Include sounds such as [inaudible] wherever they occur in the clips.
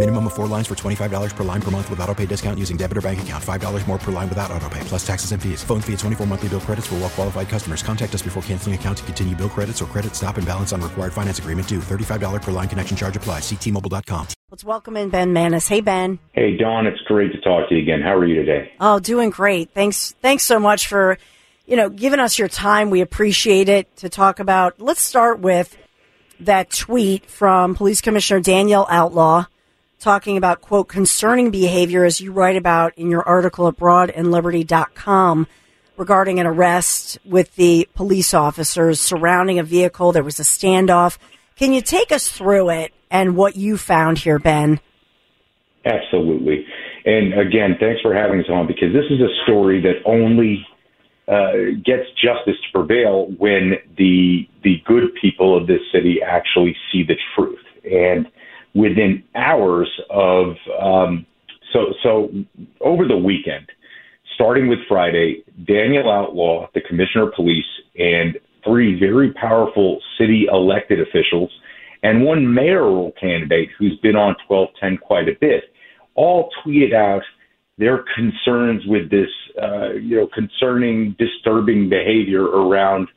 Minimum of four lines for $25 per line per month with auto pay discount using debit or bank account. $5 more per line without auto pay, plus taxes and fees. Phone fee at 24 monthly bill credits for well qualified customers. Contact us before canceling account to continue bill credits or credit stop and balance on required finance agreement due. $35 per line connection charge applies. Ctmobile.com. Let's welcome in Ben Mannes. Hey, Ben. Hey, Dawn, it's great to talk to you again. How are you today? Oh, doing great. Thanks. Thanks so much for, you know, giving us your time. We appreciate it to talk about. Let's start with that tweet from Police Commissioner Danielle Outlaw talking about, quote, concerning behavior, as you write about in your article at broadandliberty.com regarding an arrest with the police officers surrounding a vehicle. There was a standoff. Can you take us through it and what you found here, Ben? Absolutely. And again, thanks for having us on because this is a story that only uh, gets justice to prevail when the the good people of this city actually see the truth. And within hours of um, so so over the weekend, starting with Friday, Daniel Outlaw, the commissioner of police, and three very powerful city elected officials, and one mayoral candidate who's been on 1210 quite a bit, all tweeted out their concerns with this, uh, you know, concerning disturbing behavior around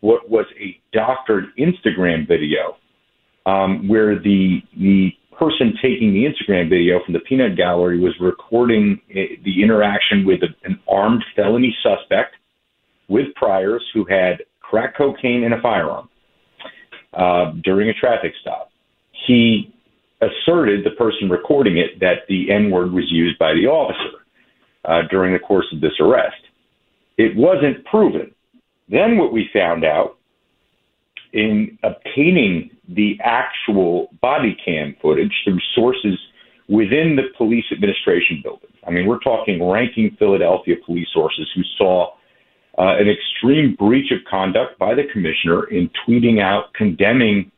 what was a doctored Instagram video um, where the the person taking the Instagram video from the peanut gallery was recording eh, the interaction with a, an armed felony suspect with priors who had crack cocaine and a firearm uh, during a traffic stop. He asserted, the person recording it, that the N word was used by the officer uh, during the course of this arrest. It wasn't proven. Then what we found out in obtaining the actual body cam footage through sources within the police administration building. I mean, we're talking ranking Philadelphia police sources who saw uh, an extreme breach of conduct by the commissioner in tweeting out condemning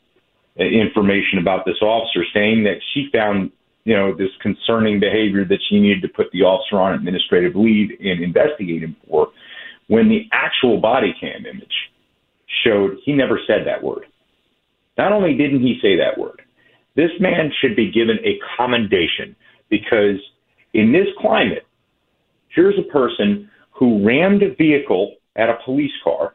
uh, information about this officer, saying that she found you know this concerning behavior that she needed to put the officer on administrative leave and investigate him for, when the actual body cam image showed he never said that word. Not only didn't he say that word, this man should be given a commendation because in this climate, here's a person who rammed a vehicle at a police car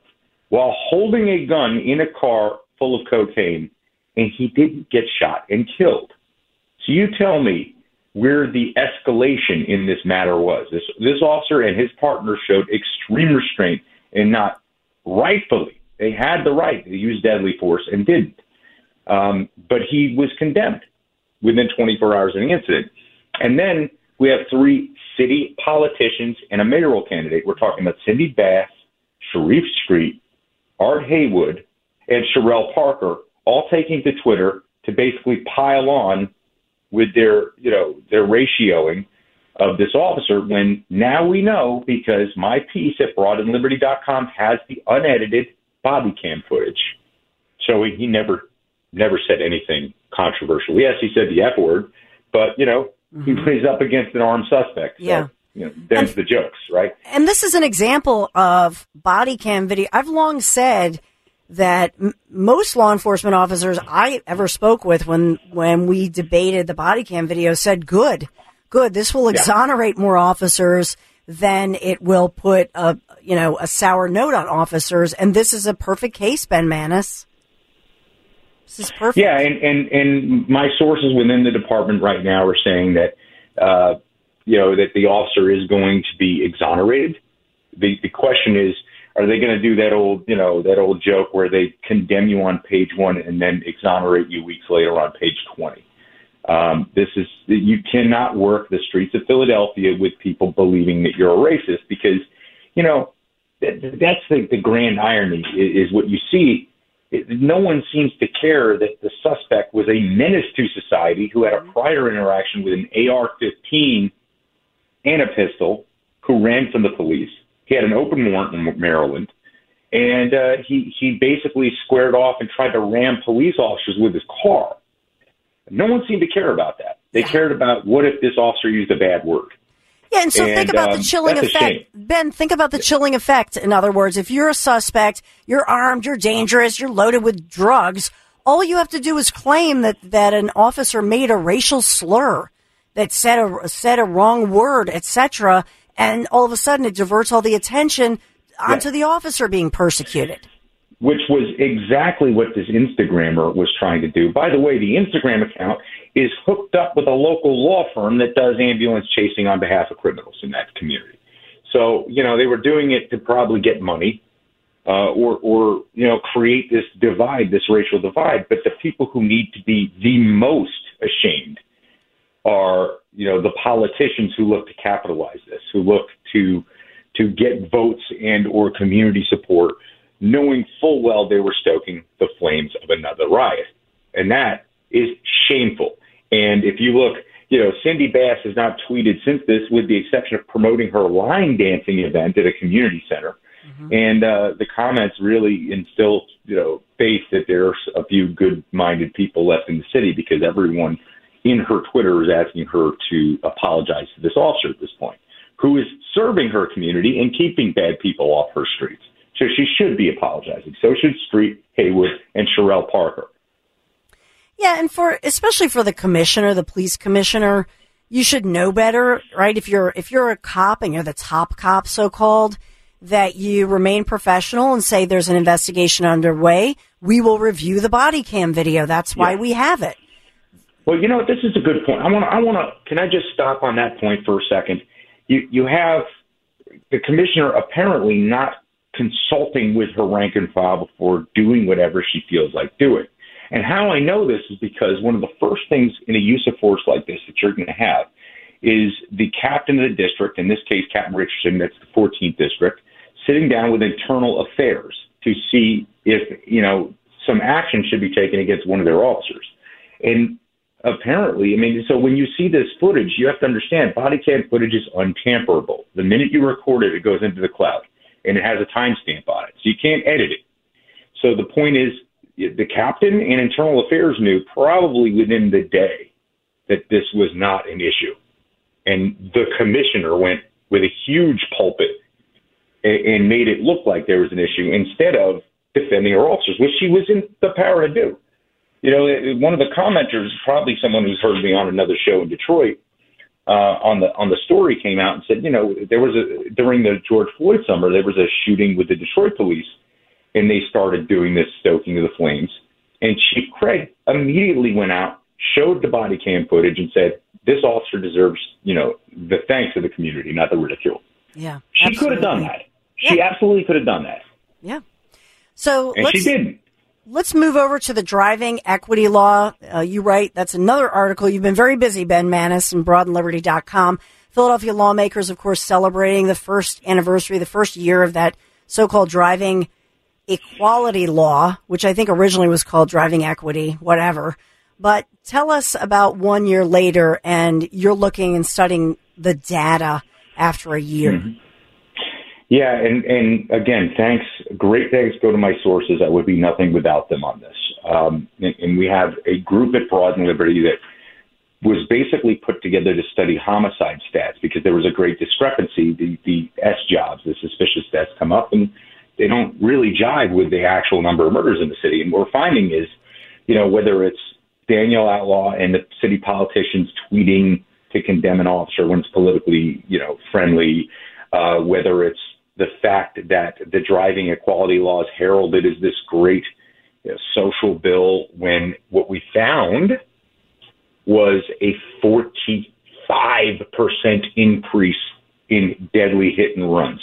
while holding a gun in a car full of cocaine, and he didn't get shot and killed. So you tell me where the escalation in this matter was. This this officer and his partner showed extreme restraint and not rightfully they had the right to use deadly force and didn't. Um, but he was condemned within 24 hours of the incident. And then we have three city politicians and a mayoral candidate. We're talking about Cindy Bass, Sharif Street, Art Haywood, and Cherelle Parker, all taking to Twitter to basically pile on with their, you know, their ratioing of this officer. When now we know because my piece at broadandliberty.com has the unedited body cam footage showing he never never said anything controversial. Yes, he said the F word, but you know, mm-hmm. he's up against an armed suspect. So, yeah. You know, them's the jokes, right? And this is an example of body cam video. I've long said that m- most law enforcement officers I ever spoke with when when we debated the body cam video said, "Good, good. This will exonerate yeah. more officers than it will put a you know a sour note on officers." And this is a perfect case, Ben Mannes. This is perfect. Yeah, and, and, and my sources within the department right now are saying that, uh, you know, that the officer is going to be exonerated. The, the question is, are they going to do that old, you know, that old joke where they condemn you on page one and then exonerate you weeks later on page 20? Um, this is you cannot work the streets of Philadelphia with people believing that you're a racist because, you know, that, that's the, the grand irony is, is what you see. It, no one seems to care that the suspect was a menace to society who had a prior interaction with an AR-15 and a pistol, who ran from the police. He had an open warrant in Maryland, and uh, he he basically squared off and tried to ram police officers with his car. No one seemed to care about that. They cared about what if this officer used a bad word. Yeah, and so and, think about um, the chilling effect. Ben, think about the chilling effect. In other words, if you're a suspect, you're armed, you're dangerous, you're loaded with drugs, all you have to do is claim that, that an officer made a racial slur, that said a, said a wrong word, etc., and all of a sudden it diverts all the attention onto yeah. the officer being persecuted which was exactly what this Instagrammer was trying to do. By the way, the Instagram account is hooked up with a local law firm that does ambulance chasing on behalf of criminals in that community. So, you know, they were doing it to probably get money uh, or, or, you know, create this divide, this racial divide. But the people who need to be the most ashamed are, you know, the politicians who look to capitalize this, who look to to get votes and or community support knowing full well they were stoking the flames of another riot. And that is shameful. And if you look, you know, Cindy Bass has not tweeted since this, with the exception of promoting her line dancing event at a community center. Mm-hmm. And uh, the comments really instill, you know, faith that there's a few good-minded people left in the city because everyone in her Twitter is asking her to apologize to this officer at this point, who is serving her community and keeping bad people off her streets. So she should be apologizing. So should Street, Haywood, and Cherelle Parker. Yeah, and for especially for the commissioner, the police commissioner, you should know better, right? If you're if you're a cop and you're the top cop, so called, that you remain professional and say there's an investigation underway. We will review the body cam video. That's why yeah. we have it. Well, you know what? this is a good point. I want to. I want to. Can I just stop on that point for a second? You you have the commissioner apparently not consulting with her rank and file before doing whatever she feels like doing. And how I know this is because one of the first things in a use of force like this that you're going to have is the captain of the district, in this case, Captain Richardson, that's the 14th district, sitting down with internal affairs to see if, you know, some action should be taken against one of their officers. And apparently, I mean, so when you see this footage, you have to understand body cam footage is untamperable. The minute you record it, it goes into the cloud and it has a timestamp on it. So you can't edit it. So the point is, the captain and internal affairs knew probably within the day that this was not an issue. And the commissioner went with a huge pulpit and, and made it look like there was an issue instead of defending her officers, which she was in the power to do. You know, one of the commenters, probably someone who's heard me on another show in Detroit, uh, on the on the story came out and said, you know, there was a during the George Floyd summer there was a shooting with the Detroit police, and they started doing this stoking of the flames. And Chief Craig immediately went out, showed the body cam footage, and said, "This officer deserves, you know, the thanks of the community, not the ridicule." Yeah, she could have done that. Yeah. She absolutely could have done that. Yeah. So and she didn't. Let's move over to the driving equity law. Uh, you write, that's another article. You've been very busy, Ben Mannes, and broadandliberty.com. Philadelphia lawmakers, of course, celebrating the first anniversary, the first year of that so-called driving equality law, which I think originally was called driving equity, whatever. But tell us about one year later, and you're looking and studying the data after a year. Mm-hmm. Yeah, and and again, thanks. Great thanks go to my sources. I would be nothing without them on this. Um, and, and we have a group at Broad and Liberty that was basically put together to study homicide stats because there was a great discrepancy. The the S jobs, the suspicious deaths, come up and they don't really jive with the actual number of murders in the city. And what we're finding is, you know, whether it's Daniel Outlaw and the city politicians tweeting to condemn an officer when it's politically, you know, friendly, uh, whether it's the fact that the driving equality laws heralded as this great you know, social bill when what we found was a 45% increase in deadly hit and runs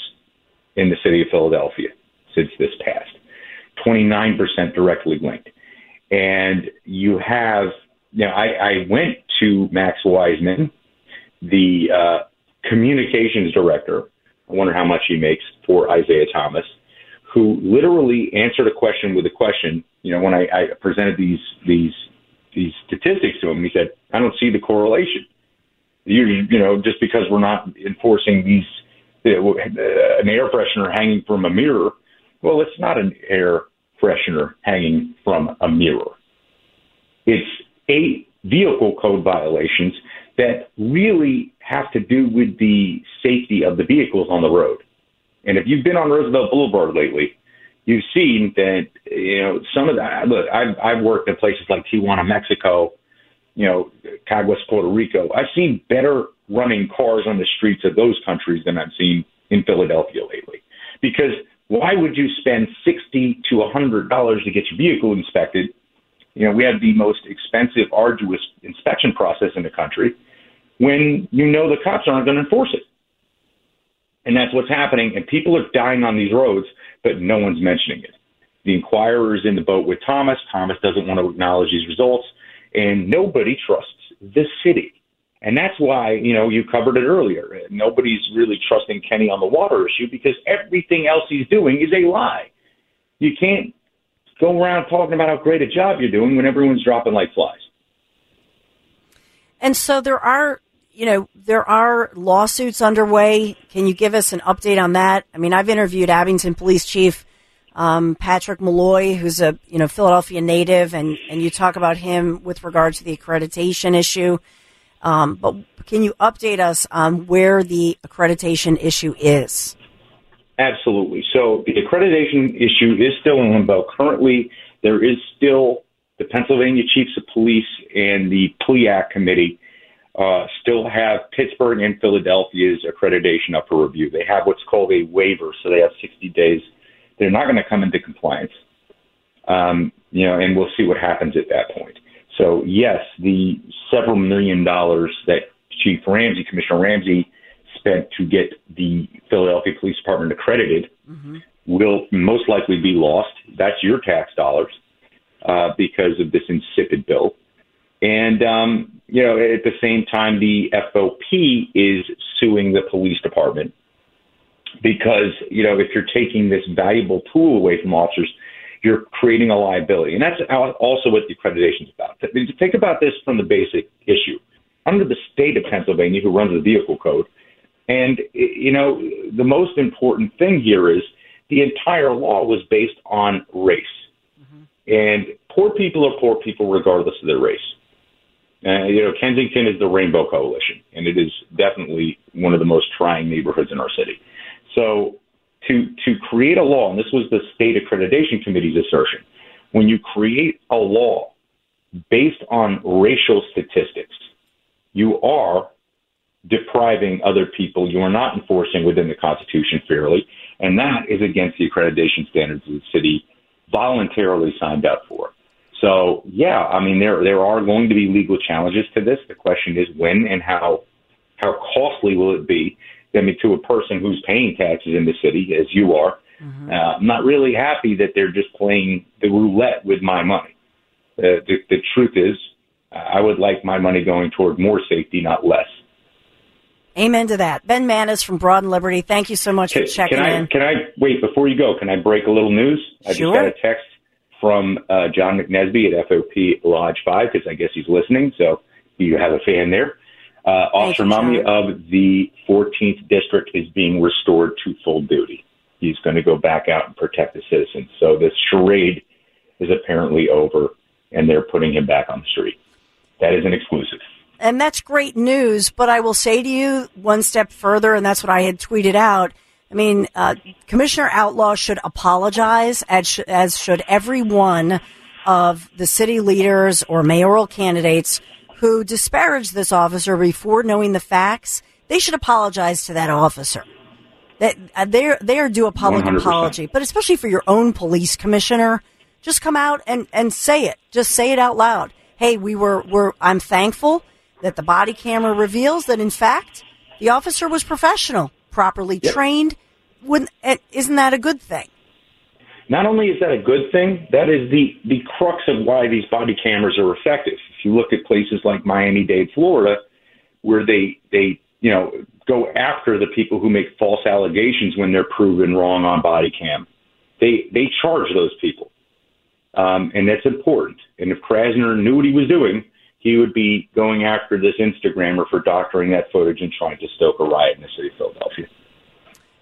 in the city of Philadelphia since this passed. 29% directly linked. And you have, you know, I, I went to Max Wiseman, the uh, communications director. I wonder how much he makes for Isaiah Thomas, who literally answered a question with a question. You know, when I, I presented these these these statistics to him, he said, "I don't see the correlation." You you know, just because we're not enforcing these uh, an air freshener hanging from a mirror, well, it's not an air freshener hanging from a mirror. It's eight vehicle code violations that really have to do with the safety of the vehicles on the road. And if you've been on Roosevelt Boulevard lately, you've seen that you know some of that. Look, I've I've worked in places like Tijuana, Mexico, you know, Caguas, Puerto Rico. I've seen better running cars on the streets of those countries than I've seen in Philadelphia lately. Because why would you spend sixty to a hundred dollars to get your vehicle inspected? You know, we have the most expensive, arduous inspection process in the country when you know the cops aren't going to enforce it. And that's what's happening. And people are dying on these roads, but no one's mentioning it. The Inquirer is in the boat with Thomas. Thomas doesn't want to acknowledge these results, and nobody trusts the city. And that's why, you know, you covered it earlier. Nobody's really trusting Kenney on the water issue because everything else he's doing is a lie. You can't go around talking about how great a job you're doing when everyone's dropping like flies. And so there are, you know, there are lawsuits underway. Can you give us an update on that? I mean, I've interviewed Abington Police Chief um, Patrick Molloy, who's a you know Philadelphia native, and and you talk about him with regard to the accreditation issue. Um, but can you update us on where the accreditation issue is? Absolutely. So the accreditation issue is still in limbo. Currently, there is still the Pennsylvania Chiefs of Police and the PLEAC committee uh, still have Pittsburgh and Philadelphia's accreditation up for review. They have what's called a waiver, so they have 60 days. They're not going to come into compliance, um, you know, and we'll see what happens at that point. So yes, the several million dollars that Chief Ramsey, Commissioner Ramsey, spent to get the Philadelphia Police Department accredited mm-hmm. will most likely be lost. That's your tax dollars uh, because of this insipid bill. And, um, you know, at the same time, the FOP is suing the police department because, you know, if you're taking this valuable tool away from officers, you're creating a liability. And that's also what the accreditation is about. Think about this from the basic issue. Under the state of Pennsylvania, who runs the vehicle code, and, you know, the most important thing here is the entire law was based on race. And poor people are poor people regardless of their race. Uh, you know, Kensington is the Rainbow Coalition, and it is definitely one of the most trying neighborhoods in our city. So, to to create a law, and this was the state accreditation committee's assertion, when you create a law based on racial statistics, you are depriving other people. You are not enforcing within the Constitution fairly, and that is against the accreditation standards of the city voluntarily signed up for. So yeah, I mean there there are going to be legal challenges to this. The question is when and how how costly will it be? I mean, to a person who's paying taxes in the city, as you are, mm-hmm. uh, I'm not really happy that they're just playing the roulette with my money. Uh, the, the truth is, I would like my money going toward more safety, not less. Amen to that. Ben Mannes from Broad and Liberty, thank you so much can, for checking can I, in. Can I wait before you go? Can I break a little news? I sure. just got a text from uh, John McNesby at FOP Lodge Five because I guess he's listening. So you have a fan there. Uh, Officer Mummy of the 14th District is being restored to full duty. He's going to go back out and protect the citizens. So this charade is apparently over, and they're putting him back on the street. That is an exclusive and that's great news. But I will say to you one step further, and that's what I had tweeted out. I mean, uh, Commissioner Outlaw should apologize, as, sh- as should every one of the city leaders or mayoral candidates who disparaged this officer before knowing the facts. They should apologize to that officer. That uh, they they are due a public 100%. apology, but especially for your own police commissioner, just come out and, and say it. Just say it out loud. Hey, we were were I'm thankful that the body camera reveals that in fact the officer was professional, properly yep. trained. Wouldn't, isn't that a good thing? Not only is that a good thing, that is the, the crux of why these body cameras are effective. If you look at places like Miami Dade, Florida, where they they you know go after the people who make false allegations when they're proven wrong on body cam. They they charge those people, um, and that's important. And if Krasner knew what he was doing, he would be going after this Instagrammer for doctoring that footage and trying to stoke a riot in the city of Philadelphia.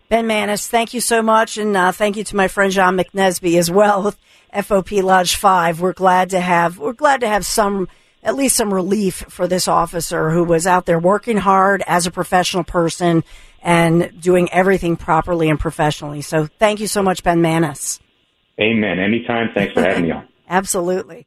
Ben Mannes, thank you so much, and uh, thank you to my friend John McNesby as well with FOP Lodge Five. We're glad to have we're glad to have some at least some relief for this officer who was out there working hard as a professional person and doing everything properly and professionally. So thank you so much, Ben Mannes. Amen. Anytime. Thanks for having me on. [laughs] Absolutely.